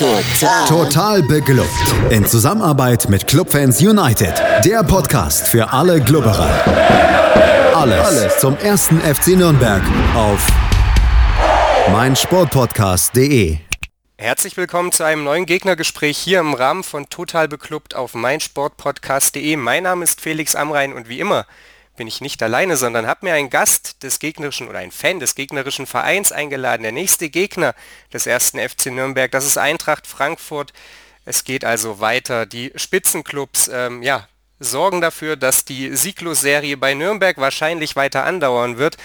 Total. Total beglückt. In Zusammenarbeit mit Clubfans United. Der Podcast für alle Glubberer. Alles, Alles zum ersten FC Nürnberg auf meinsportpodcast.de. Herzlich willkommen zu einem neuen Gegnergespräch hier im Rahmen von Total Beklubbt auf meinsportpodcast.de. Mein Name ist Felix Amrein und wie immer bin ich nicht alleine, sondern habe mir einen Gast des gegnerischen oder einen Fan des gegnerischen Vereins eingeladen. Der nächste Gegner des ersten FC Nürnberg, das ist Eintracht Frankfurt. Es geht also weiter. Die Spitzenclubs ähm, ja, sorgen dafür, dass die Sieglos-Serie bei Nürnberg wahrscheinlich weiter andauern wird.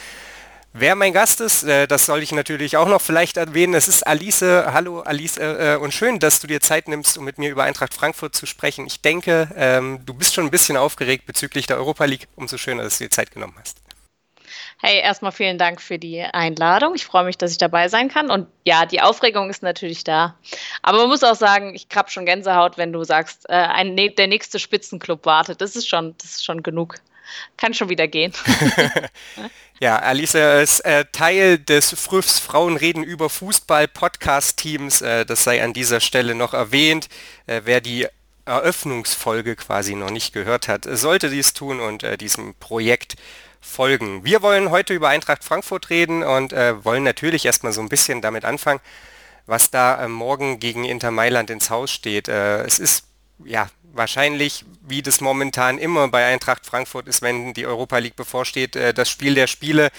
Wer mein Gast ist, äh, das soll ich natürlich auch noch vielleicht erwähnen. Es ist Alice. Hallo Alice äh, und schön, dass du dir Zeit nimmst, um mit mir über Eintracht Frankfurt zu sprechen. Ich denke, ähm, du bist schon ein bisschen aufgeregt bezüglich der Europa League. Umso schöner, dass du dir Zeit genommen hast. Hey, erstmal vielen Dank für die Einladung. Ich freue mich, dass ich dabei sein kann. Und ja, die Aufregung ist natürlich da. Aber man muss auch sagen, ich habe schon Gänsehaut, wenn du sagst, äh, ein, der nächste Spitzenclub wartet. Das ist schon, das ist schon genug. Kann schon wieder gehen. Ja, Alice ist äh, Teil des Früffs Frauen reden über Fußball Podcast-Teams. Äh, das sei an dieser Stelle noch erwähnt. Äh, wer die Eröffnungsfolge quasi noch nicht gehört hat, sollte dies tun und äh, diesem Projekt folgen. Wir wollen heute über Eintracht Frankfurt reden und äh, wollen natürlich erstmal so ein bisschen damit anfangen, was da äh, morgen gegen Inter Mailand ins Haus steht. es ist ja wahrscheinlich, wie das momentan immer bei Eintracht Frankfurt ist, wenn die Europa League bevorsteht, äh, das Spiel der Spiele,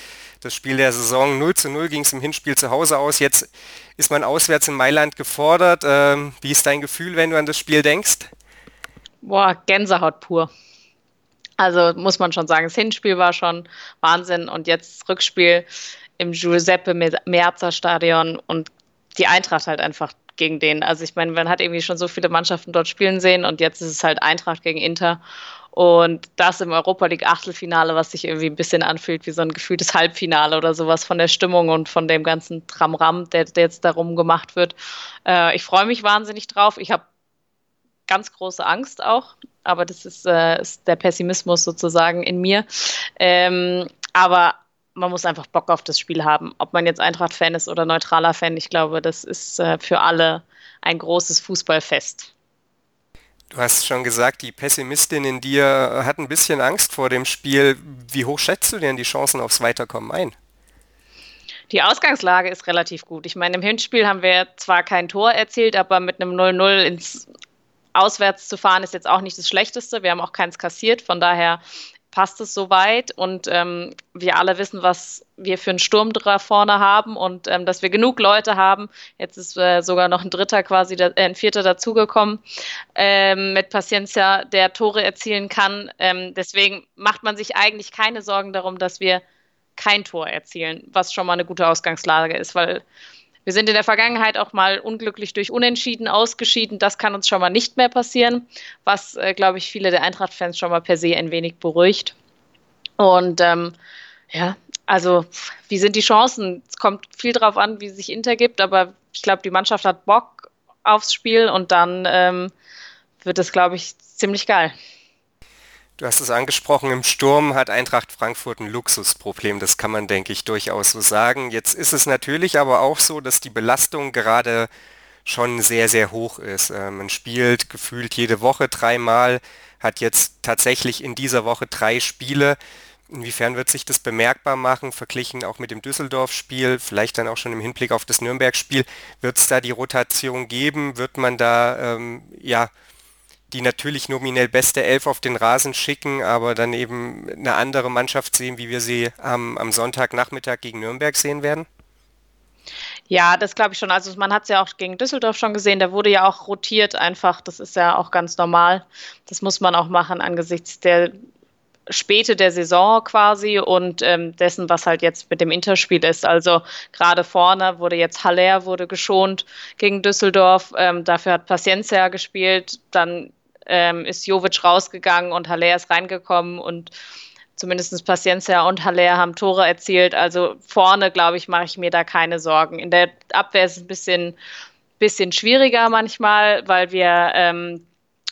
das Spiel der Saison. 0 zu 0 ging es im Hinspiel zu Hause aus. Jetzt ist man auswärts in Mailand gefordert. Ähm, wie ist dein Gefühl, wenn du an das Spiel denkst? Boah, Gänsehaut pur. Also muss man schon sagen, das Hinspiel war schon Wahnsinn und jetzt Rückspiel im Giuseppe Meazza Stadion und die Eintracht halt einfach gegen den. Also ich meine, man hat irgendwie schon so viele Mannschaften dort spielen sehen und jetzt ist es halt Eintracht gegen Inter. Und das im Europa League Achtelfinale, was sich irgendwie ein bisschen anfühlt wie so ein gefühltes Halbfinale oder sowas von der Stimmung und von dem ganzen Tramram, der, der jetzt darum gemacht wird. Äh, ich freue mich wahnsinnig drauf. Ich habe ganz große Angst auch, aber das ist, äh, ist der Pessimismus sozusagen in mir. Ähm, aber man muss einfach Bock auf das Spiel haben. Ob man jetzt Eintracht-Fan ist oder neutraler Fan, ich glaube, das ist äh, für alle ein großes Fußballfest. Du hast schon gesagt, die Pessimistin in dir hat ein bisschen Angst vor dem Spiel. Wie hoch schätzt du denn die Chancen aufs Weiterkommen ein? Die Ausgangslage ist relativ gut. Ich meine, im Hinspiel haben wir zwar kein Tor erzielt, aber mit einem 0-0 ins Auswärts zu fahren ist jetzt auch nicht das Schlechteste. Wir haben auch keins kassiert. Von daher passt es soweit und ähm, wir alle wissen, was wir für einen Sturm da vorne haben und ähm, dass wir genug Leute haben. Jetzt ist äh, sogar noch ein Dritter quasi, da, äh, ein Vierter dazugekommen ähm, mit Paciencia, der Tore erzielen kann. Ähm, deswegen macht man sich eigentlich keine Sorgen darum, dass wir kein Tor erzielen, was schon mal eine gute Ausgangslage ist, weil wir sind in der Vergangenheit auch mal unglücklich durch Unentschieden ausgeschieden. Das kann uns schon mal nicht mehr passieren, was, äh, glaube ich, viele der Eintracht-Fans schon mal per se ein wenig beruhigt. Und ähm, ja, also wie sind die Chancen? Es kommt viel darauf an, wie sich Inter gibt, aber ich glaube, die Mannschaft hat Bock aufs Spiel und dann ähm, wird es, glaube ich, ziemlich geil. Du hast es angesprochen, im Sturm hat Eintracht Frankfurt ein Luxusproblem, das kann man, denke ich, durchaus so sagen. Jetzt ist es natürlich aber auch so, dass die Belastung gerade schon sehr, sehr hoch ist. Äh, man spielt gefühlt jede Woche dreimal, hat jetzt tatsächlich in dieser Woche drei Spiele. Inwiefern wird sich das bemerkbar machen, verglichen auch mit dem Düsseldorf-Spiel, vielleicht dann auch schon im Hinblick auf das Nürnberg-Spiel? Wird es da die Rotation geben? Wird man da ähm, ja die natürlich nominell beste Elf auf den Rasen schicken, aber dann eben eine andere Mannschaft sehen, wie wir sie am, am Sonntagnachmittag gegen Nürnberg sehen werden? Ja, das glaube ich schon. Also man hat es ja auch gegen Düsseldorf schon gesehen, der wurde ja auch rotiert einfach. Das ist ja auch ganz normal. Das muss man auch machen angesichts der Späte der Saison quasi und ähm, dessen, was halt jetzt mit dem Interspiel ist. Also gerade vorne wurde jetzt Haller wurde geschont gegen Düsseldorf. Ähm, dafür hat Paciencia gespielt. Dann ähm, ist Jovic rausgegangen und Haller ist reingekommen und zumindest Paciencia und Haller haben Tore erzielt. Also vorne, glaube ich, mache ich mir da keine Sorgen. In der Abwehr ist es ein bisschen, bisschen schwieriger manchmal, weil wir ähm,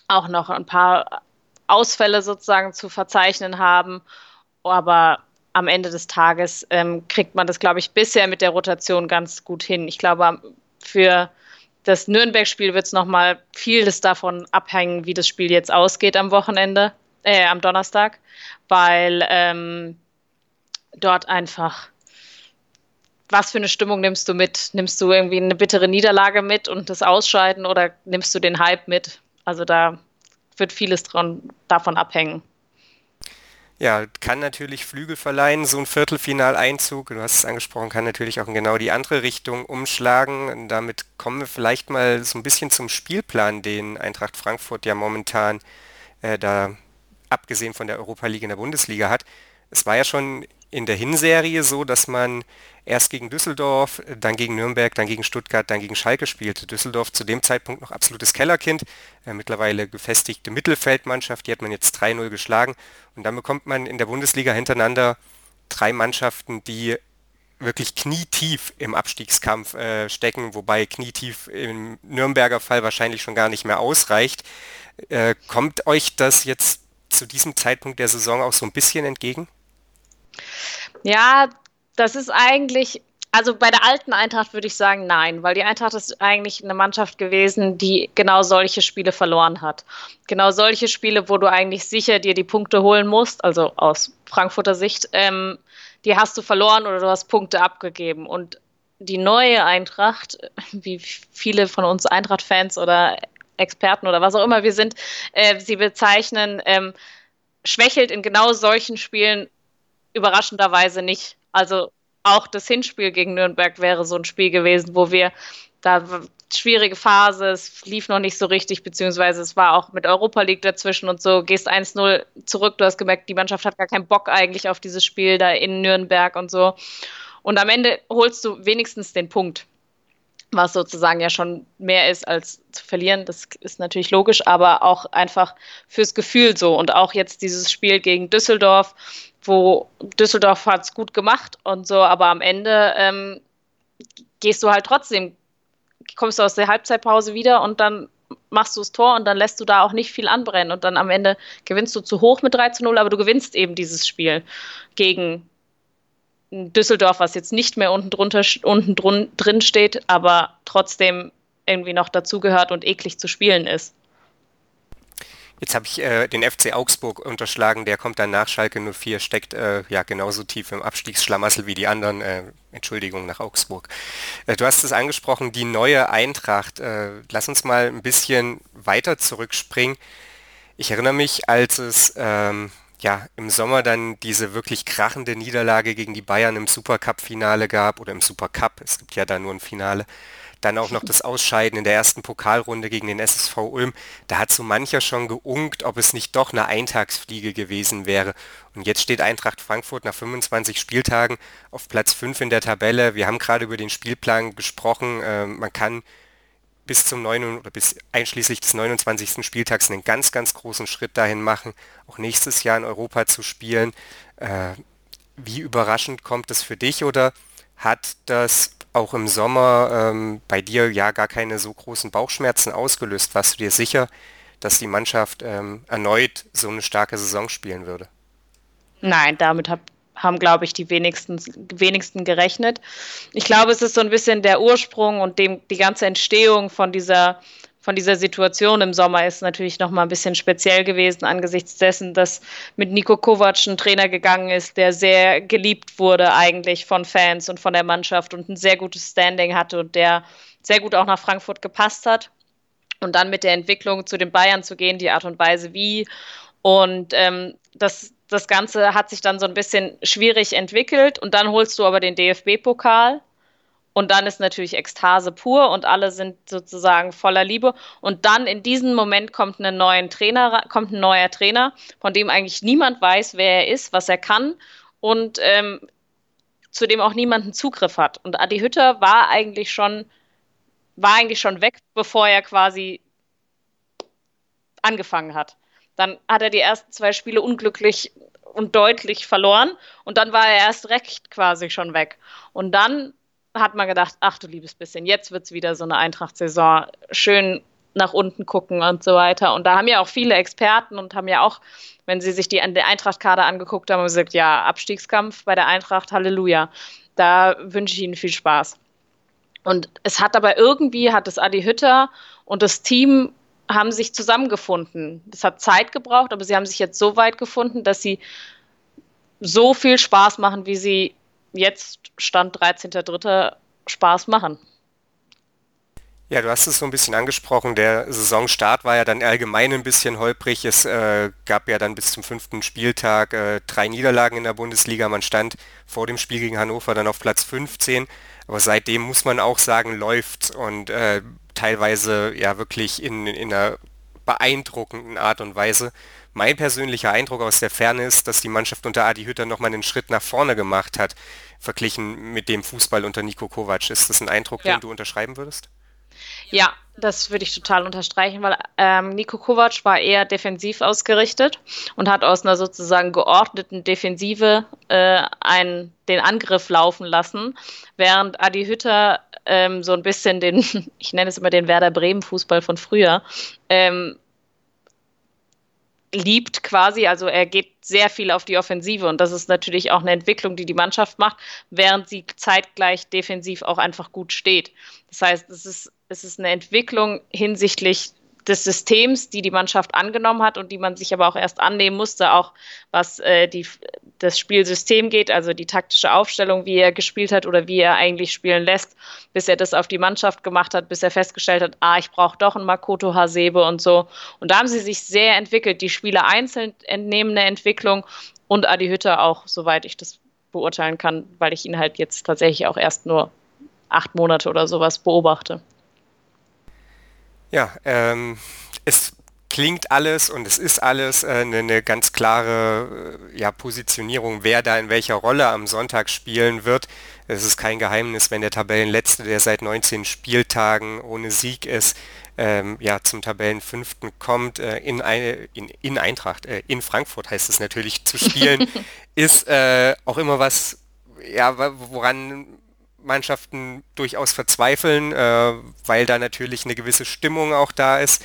auch noch ein paar Ausfälle sozusagen zu verzeichnen haben. Aber am Ende des Tages ähm, kriegt man das, glaube ich, bisher mit der Rotation ganz gut hin. Ich glaube, für das Nürnberg-Spiel wird es nochmal vieles davon abhängen, wie das Spiel jetzt ausgeht am Wochenende, äh, am Donnerstag, weil ähm, dort einfach was für eine Stimmung nimmst du mit? Nimmst du irgendwie eine bittere Niederlage mit und das Ausscheiden oder nimmst du den Hype mit? Also da wird vieles dran, davon abhängen. Ja, kann natürlich Flügel verleihen, so ein Viertelfinaleinzug, du hast es angesprochen, kann natürlich auch in genau die andere Richtung umschlagen. Und damit kommen wir vielleicht mal so ein bisschen zum Spielplan, den Eintracht Frankfurt ja momentan äh, da abgesehen von der Europa League in der Bundesliga hat. Es war ja schon in der Hinserie so, dass man erst gegen Düsseldorf, dann gegen Nürnberg, dann gegen Stuttgart, dann gegen Schalke spielte. Düsseldorf zu dem Zeitpunkt noch absolutes Kellerkind, äh, mittlerweile gefestigte Mittelfeldmannschaft, die hat man jetzt 3-0 geschlagen und dann bekommt man in der Bundesliga hintereinander drei Mannschaften, die wirklich knietief im Abstiegskampf äh, stecken, wobei knietief im Nürnberger Fall wahrscheinlich schon gar nicht mehr ausreicht. Äh, kommt euch das jetzt zu diesem Zeitpunkt der Saison auch so ein bisschen entgegen? Ja, das ist eigentlich, also bei der alten Eintracht würde ich sagen, nein, weil die Eintracht ist eigentlich eine Mannschaft gewesen, die genau solche Spiele verloren hat. Genau solche Spiele, wo du eigentlich sicher dir die Punkte holen musst, also aus Frankfurter Sicht, ähm, die hast du verloren oder du hast Punkte abgegeben. Und die neue Eintracht, wie viele von uns Eintracht-Fans oder Experten oder was auch immer wir sind, äh, sie bezeichnen, ähm, schwächelt in genau solchen Spielen überraschenderweise nicht. Also auch das Hinspiel gegen Nürnberg wäre so ein Spiel gewesen, wo wir da schwierige Phase, es lief noch nicht so richtig, beziehungsweise es war auch mit Europa League dazwischen und so, gehst 1-0 zurück, du hast gemerkt, die Mannschaft hat gar keinen Bock eigentlich auf dieses Spiel da in Nürnberg und so. Und am Ende holst du wenigstens den Punkt, was sozusagen ja schon mehr ist als zu verlieren, das ist natürlich logisch, aber auch einfach fürs Gefühl so. Und auch jetzt dieses Spiel gegen Düsseldorf, wo Düsseldorf hat es gut gemacht und so, aber am Ende ähm, gehst du halt trotzdem, kommst du aus der Halbzeitpause wieder und dann machst du das Tor und dann lässt du da auch nicht viel anbrennen und dann am Ende gewinnst du zu hoch mit 3 zu 0, aber du gewinnst eben dieses Spiel gegen Düsseldorf, was jetzt nicht mehr unten drunter unten drin steht, aber trotzdem irgendwie noch dazugehört und eklig zu spielen ist. Jetzt habe ich äh, den FC Augsburg unterschlagen, der kommt dann nach Schalke 04, steckt äh, ja genauso tief im Abstiegsschlamassel wie die anderen. Äh, Entschuldigung, nach Augsburg. Äh, du hast es angesprochen, die neue Eintracht. Äh, lass uns mal ein bisschen weiter zurückspringen. Ich erinnere mich, als es ähm, ja, im Sommer dann diese wirklich krachende Niederlage gegen die Bayern im Supercup-Finale gab oder im Supercup, es gibt ja da nur ein Finale, dann auch noch das Ausscheiden in der ersten Pokalrunde gegen den SSV Ulm. Da hat so mancher schon geunkt, ob es nicht doch eine Eintagsfliege gewesen wäre. Und jetzt steht Eintracht Frankfurt nach 25 Spieltagen auf Platz 5 in der Tabelle. Wir haben gerade über den Spielplan gesprochen. Äh, man kann bis zum 9. oder bis einschließlich des 29. Spieltags einen ganz, ganz großen Schritt dahin machen, auch nächstes Jahr in Europa zu spielen. Äh, wie überraschend kommt es für dich oder hat das auch im Sommer ähm, bei dir ja gar keine so großen Bauchschmerzen ausgelöst. Warst du dir sicher, dass die Mannschaft ähm, erneut so eine starke Saison spielen würde? Nein, damit hab, haben, glaube ich, die wenigsten, wenigsten gerechnet. Ich glaube, es ist so ein bisschen der Ursprung und dem, die ganze Entstehung von dieser von dieser Situation im Sommer ist natürlich noch mal ein bisschen speziell gewesen angesichts dessen, dass mit Nico Kovac ein Trainer gegangen ist, der sehr geliebt wurde eigentlich von Fans und von der Mannschaft und ein sehr gutes Standing hatte und der sehr gut auch nach Frankfurt gepasst hat. Und dann mit der Entwicklung zu den Bayern zu gehen, die Art und Weise wie. Und ähm, das, das Ganze hat sich dann so ein bisschen schwierig entwickelt. Und dann holst du aber den DFB-Pokal und dann ist natürlich Ekstase pur und alle sind sozusagen voller Liebe. Und dann in diesem Moment kommt, ein neuer Trainer, kommt ein neuer Trainer, von dem eigentlich niemand weiß, wer er ist, was er kann und ähm, zu dem auch niemand einen Zugriff hat. Und Adi Hütter war eigentlich schon, war eigentlich schon weg, bevor er quasi angefangen hat. Dann hat er die ersten zwei Spiele unglücklich und deutlich verloren und dann war er erst recht quasi schon weg. Und dann hat man gedacht, ach du liebes bisschen, jetzt wird es wieder so eine Eintracht-Saison, schön nach unten gucken und so weiter. Und da haben ja auch viele Experten und haben ja auch, wenn sie sich die Eintracht-Kader angeguckt haben, gesagt, ja, Abstiegskampf bei der Eintracht, Halleluja. Da wünsche ich Ihnen viel Spaß. Und es hat aber irgendwie, hat es Adi Hütter und das Team haben sich zusammengefunden. Das hat Zeit gebraucht, aber sie haben sich jetzt so weit gefunden, dass sie so viel Spaß machen, wie sie jetzt Stand 13.3. Spaß machen. Ja, du hast es so ein bisschen angesprochen. Der Saisonstart war ja dann allgemein ein bisschen holprig. Es äh, gab ja dann bis zum fünften Spieltag äh, drei Niederlagen in der Bundesliga. Man stand vor dem Spiel gegen Hannover dann auf Platz 15. Aber seitdem muss man auch sagen, läuft und äh, teilweise ja wirklich in, in einer beeindruckenden Art und Weise. Mein persönlicher Eindruck aus der Ferne ist, dass die Mannschaft unter Adi Hütter nochmal einen Schritt nach vorne gemacht hat, verglichen mit dem Fußball unter Nico Kovac. Ist das ein Eindruck, ja. den du unterschreiben würdest? Ja, das würde ich total unterstreichen, weil ähm, Nico Kovac war eher defensiv ausgerichtet und hat aus einer sozusagen geordneten Defensive äh, einen, den Angriff laufen lassen, während Adi Hütter ähm, so ein bisschen den, ich nenne es immer den Werder Bremen Fußball von früher, ähm, liebt quasi, also er geht sehr viel auf die Offensive und das ist natürlich auch eine Entwicklung, die die Mannschaft macht, während sie zeitgleich defensiv auch einfach gut steht. Das heißt, es ist, es ist eine Entwicklung hinsichtlich des Systems, die die Mannschaft angenommen hat und die man sich aber auch erst annehmen musste, auch was äh, die, das Spielsystem geht, also die taktische Aufstellung, wie er gespielt hat oder wie er eigentlich spielen lässt, bis er das auf die Mannschaft gemacht hat, bis er festgestellt hat, ah, ich brauche doch einen Makoto Hasebe und so. Und da haben sie sich sehr entwickelt. Die Spieler einzeln entnehmen eine Entwicklung und Adi Hütter auch, soweit ich das beurteilen kann, weil ich ihn halt jetzt tatsächlich auch erst nur acht Monate oder sowas beobachte. Ja, ähm, es klingt alles und es ist alles äh, eine, eine, ganz klare äh, ja, Positionierung, wer da in welcher Rolle am Sonntag spielen wird. Es ist kein Geheimnis, wenn der Tabellenletzte, der seit 19 Spieltagen ohne Sieg ist, ähm, ja, zum Tabellenfünften kommt, äh, in, eine, in, in Eintracht, äh, in Frankfurt heißt es natürlich, zu spielen, ist auch immer was, ja, woran Mannschaften durchaus verzweifeln, äh, weil da natürlich eine gewisse Stimmung auch da ist.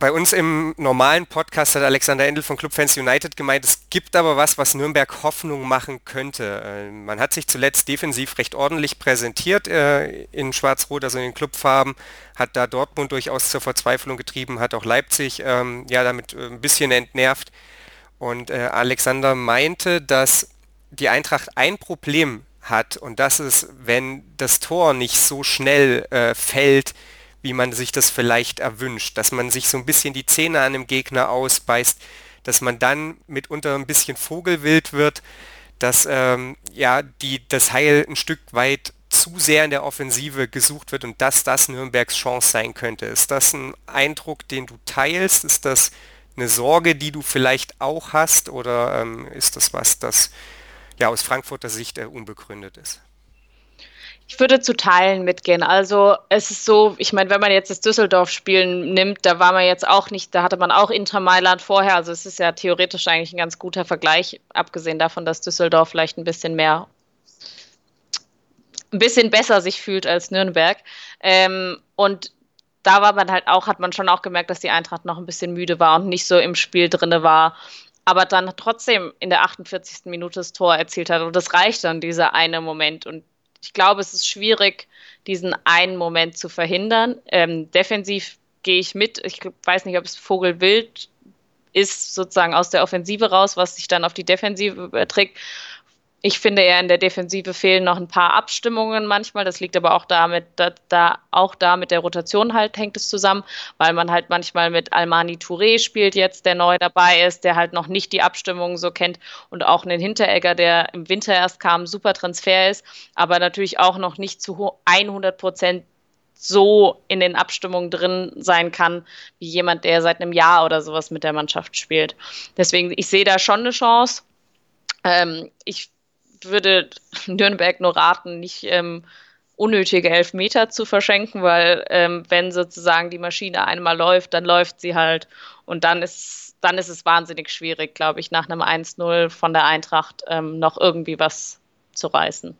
Bei uns im normalen Podcast hat Alexander Endel von Clubfans United gemeint, es gibt aber was, was Nürnberg Hoffnung machen könnte. Äh, man hat sich zuletzt defensiv recht ordentlich präsentiert äh, in Schwarz-Rot, also in den Clubfarben, hat da Dortmund durchaus zur Verzweiflung getrieben, hat auch Leipzig ähm, ja damit äh, ein bisschen entnervt. Und äh, Alexander meinte, dass die Eintracht ein Problem hat. Und das ist, wenn das Tor nicht so schnell äh, fällt, wie man sich das vielleicht erwünscht, dass man sich so ein bisschen die Zähne an dem Gegner ausbeißt, dass man dann mitunter ein bisschen vogelwild wird, dass ähm, ja die, das Heil ein Stück weit zu sehr in der Offensive gesucht wird und dass das Nürnbergs Chance sein könnte. Ist das ein Eindruck, den du teilst? Ist das eine Sorge, die du vielleicht auch hast? Oder ähm, ist das was, das ja aus Frankfurter Sicht äh, unbegründet ist. Ich würde zu Teilen mitgehen. Also es ist so, ich meine, wenn man jetzt das Düsseldorf-Spiel nimmt, da war man jetzt auch nicht, da hatte man auch Inter Mailand vorher. Also es ist ja theoretisch eigentlich ein ganz guter Vergleich, abgesehen davon, dass Düsseldorf vielleicht ein bisschen mehr, ein bisschen besser sich fühlt als Nürnberg. Ähm, und da war man halt auch, hat man schon auch gemerkt, dass die Eintracht noch ein bisschen müde war und nicht so im Spiel drinne war aber dann trotzdem in der 48. Minute das Tor erzielt hat. Und das reicht dann, dieser eine Moment. Und ich glaube, es ist schwierig, diesen einen Moment zu verhindern. Ähm, defensiv gehe ich mit. Ich weiß nicht, ob es Vogelwild ist, sozusagen aus der Offensive raus, was sich dann auf die Defensive überträgt. Ich finde eher in der Defensive fehlen noch ein paar Abstimmungen manchmal. Das liegt aber auch damit, da, da auch da mit der Rotation halt hängt es zusammen, weil man halt manchmal mit Almani Touré spielt jetzt, der neu dabei ist, der halt noch nicht die Abstimmungen so kennt und auch einen Hinteregger, der im Winter erst kam, super Transfer ist, aber natürlich auch noch nicht zu 100 Prozent so in den Abstimmungen drin sein kann, wie jemand, der seit einem Jahr oder sowas mit der Mannschaft spielt. Deswegen, ich sehe da schon eine Chance. Ähm, ich würde Nürnberg nur raten, nicht ähm, unnötige Elfmeter zu verschenken, weil ähm, wenn sozusagen die Maschine einmal läuft, dann läuft sie halt und dann ist, dann ist es wahnsinnig schwierig, glaube ich, nach einem 1-0 von der Eintracht ähm, noch irgendwie was zu reißen.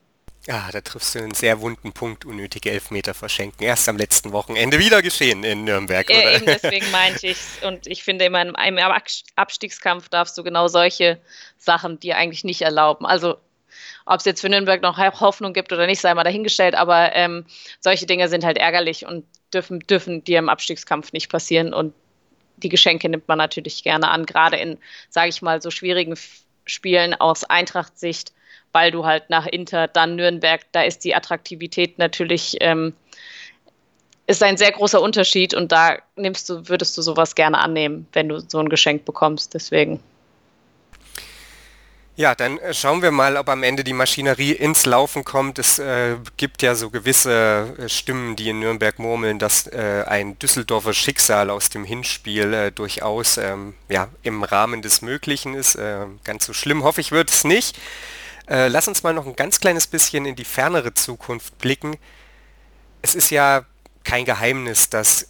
Ah, da triffst du einen sehr wunden Punkt, unnötige Elfmeter verschenken. Erst am letzten Wochenende wieder geschehen in Nürnberg, oder? Ja, eben deswegen meinte ich Und ich finde, immer in einem Abstiegskampf darfst du genau solche Sachen dir eigentlich nicht erlauben. Also Ob es jetzt für Nürnberg noch Hoffnung gibt oder nicht, sei mal dahingestellt, aber ähm, solche Dinge sind halt ärgerlich und dürfen, dürfen dir im Abstiegskampf nicht passieren. Und die Geschenke nimmt man natürlich gerne an, gerade in, sage ich mal, so schwierigen Spielen aus Eintracht-Sicht, weil du halt nach Inter, dann Nürnberg, da ist die Attraktivität natürlich ähm, ist ein sehr großer Unterschied und da nimmst du, würdest du sowas gerne annehmen, wenn du so ein Geschenk bekommst. Deswegen. Ja, dann äh, schauen wir mal, ob am Ende die Maschinerie ins Laufen kommt. Es äh, gibt ja so gewisse äh, Stimmen, die in Nürnberg murmeln, dass äh, ein Düsseldorfer Schicksal aus dem Hinspiel äh, durchaus ähm, ja, im Rahmen des Möglichen ist. Äh, ganz so schlimm hoffe ich wird es nicht. lass uns mal noch ein ganz kleines bisschen in die fernere Zukunft blicken. Es ist ja kein Geheimnis, dass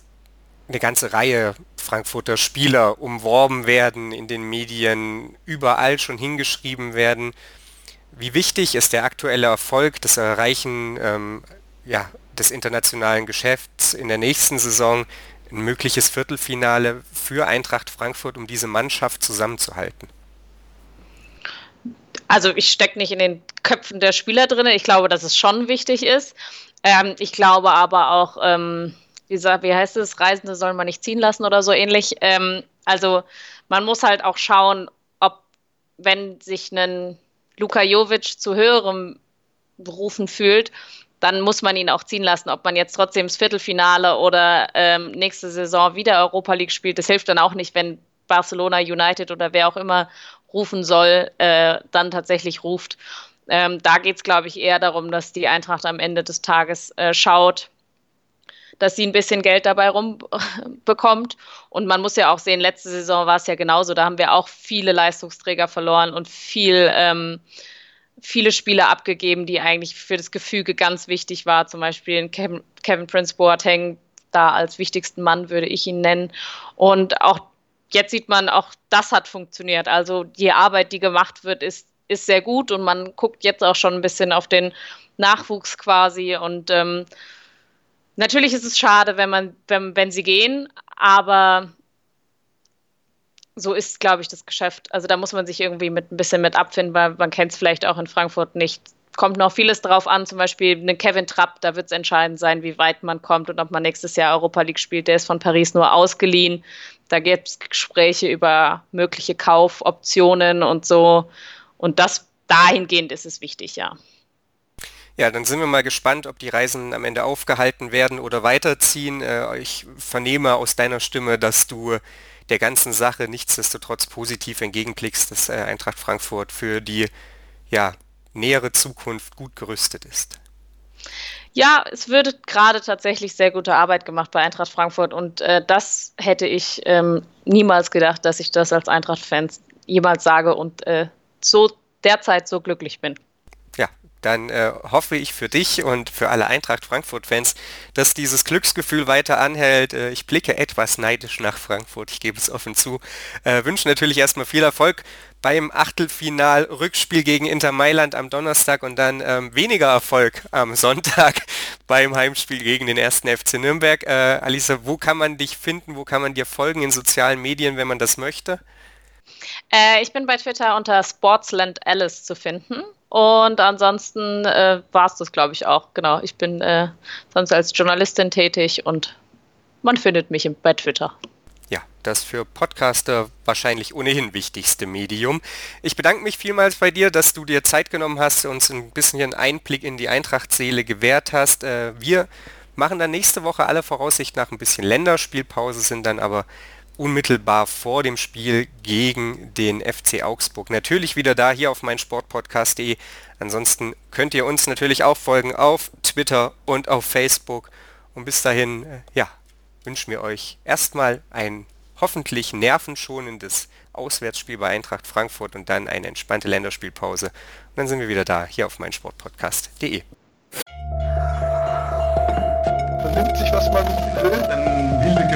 eine ganze Reihe Frankfurter Spieler umworben werden, in den Medien überall schon hingeschrieben werden. Wie wichtig ist der aktuelle Erfolg, das Erreichen ähm, ja, des internationalen Geschäfts in der nächsten Saison, ein mögliches Viertelfinale für Eintracht Frankfurt, um diese Mannschaft zusammenzuhalten? Also ich stecke nicht in den Köpfen der Spieler drin. Ich glaube, dass es schon wichtig ist. Ähm, ich glaube aber auch, ähm, wie, wie heißt es, Reisende sollen man nicht ziehen lassen oder so ähnlich. Ähm, also man muss halt auch schauen, ob, wenn sich ein Luka Jovic zu höherem berufen fühlt, dann muss man ihn auch ziehen lassen. Ob man jetzt trotzdem das Viertelfinale oder ähm, nächste Saison wieder Europa League spielt, das hilft dann auch nicht, wenn Barcelona, United oder wer auch immer rufen soll, äh, dann tatsächlich ruft. Ähm, da geht es, glaube ich, eher darum, dass die Eintracht am Ende des Tages äh, schaut, dass sie ein bisschen Geld dabei rumbekommt. Und man muss ja auch sehen, letzte Saison war es ja genauso. Da haben wir auch viele Leistungsträger verloren und viel, ähm, viele Spiele abgegeben, die eigentlich für das Gefüge ganz wichtig war. Zum Beispiel Kevin, Kevin Prince Boateng, da als wichtigsten Mann würde ich ihn nennen. Und auch jetzt sieht man, auch das hat funktioniert. Also die Arbeit, die gemacht wird, ist ist sehr gut und man guckt jetzt auch schon ein bisschen auf den Nachwuchs quasi und ähm, natürlich ist es schade, wenn man, wenn, wenn sie gehen, aber so ist, glaube ich, das Geschäft. Also da muss man sich irgendwie mit ein bisschen mit abfinden, weil man kennt es vielleicht auch in Frankfurt nicht. Kommt noch vieles drauf an, zum Beispiel eine Kevin Trapp, da wird es entscheidend sein, wie weit man kommt und ob man nächstes Jahr Europa League spielt. Der ist von Paris nur ausgeliehen. Da gibt es Gespräche über mögliche Kaufoptionen und so. Und das dahingehend ist es wichtig, ja. Ja, dann sind wir mal gespannt, ob die Reisen am Ende aufgehalten werden oder weiterziehen. Äh, ich vernehme aus deiner Stimme, dass du der ganzen Sache nichtsdestotrotz positiv entgegenblickst, dass äh, Eintracht Frankfurt für die ja, nähere Zukunft gut gerüstet ist. Ja, es wird gerade tatsächlich sehr gute Arbeit gemacht bei Eintracht Frankfurt und äh, das hätte ich ähm, niemals gedacht, dass ich das als Eintracht-Fan jemals sage und äh, so derzeit so glücklich bin. Dann äh, hoffe ich für dich und für alle Eintracht Frankfurt-Fans, dass dieses Glücksgefühl weiter anhält. Äh, ich blicke etwas neidisch nach Frankfurt, ich gebe es offen zu. Äh, wünsche natürlich erstmal viel Erfolg beim Achtelfinal-Rückspiel gegen Inter Mailand am Donnerstag und dann ähm, weniger Erfolg am Sonntag beim Heimspiel gegen den ersten FC Nürnberg. Äh, Alisa, wo kann man dich finden? Wo kann man dir folgen in sozialen Medien, wenn man das möchte? Äh, ich bin bei Twitter unter Sportsland Alice zu finden. Und ansonsten äh, war es das, glaube ich, auch. Genau, ich bin äh, sonst als Journalistin tätig und man findet mich bei Twitter. Ja, das für Podcaster wahrscheinlich ohnehin wichtigste Medium. Ich bedanke mich vielmals bei dir, dass du dir Zeit genommen hast, uns ein bisschen Einblick in die Eintracht-Seele gewährt hast. Äh, wir machen dann nächste Woche alle Voraussicht nach ein bisschen Länderspielpause, sind dann aber unmittelbar vor dem Spiel gegen den FC Augsburg. Natürlich wieder da hier auf meinsportpodcast.de. Ansonsten könnt ihr uns natürlich auch folgen auf Twitter und auf Facebook. Und bis dahin, äh, ja, wünschen wir euch erstmal ein hoffentlich nervenschonendes Auswärtsspiel bei Eintracht Frankfurt und dann eine entspannte Länderspielpause. Und dann sind wir wieder da hier auf meinsportpodcast.de. Vernimmt sich, was man will, dann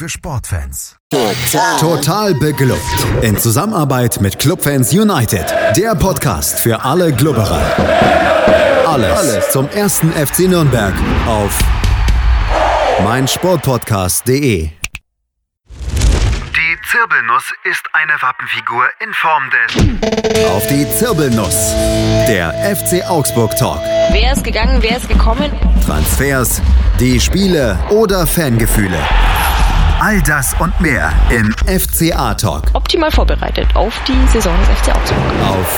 für Sportfans. Total. Total beglückt. In Zusammenarbeit mit Clubfans United. Der Podcast für alle Glubberer. Alles, Alles zum ersten FC Nürnberg auf meinsportpodcast.de. Die Zirbelnuss ist eine Wappenfigur in Form des. Auf die Zirbelnuss. Der FC Augsburg Talk. Wer ist gegangen, wer ist gekommen? Transfers, die Spiele oder Fangefühle. All das und mehr im FCA Talk. Optimal vorbereitet auf die Saison des FC Augsburg. Auf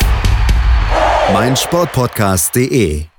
meinsportpodcast.de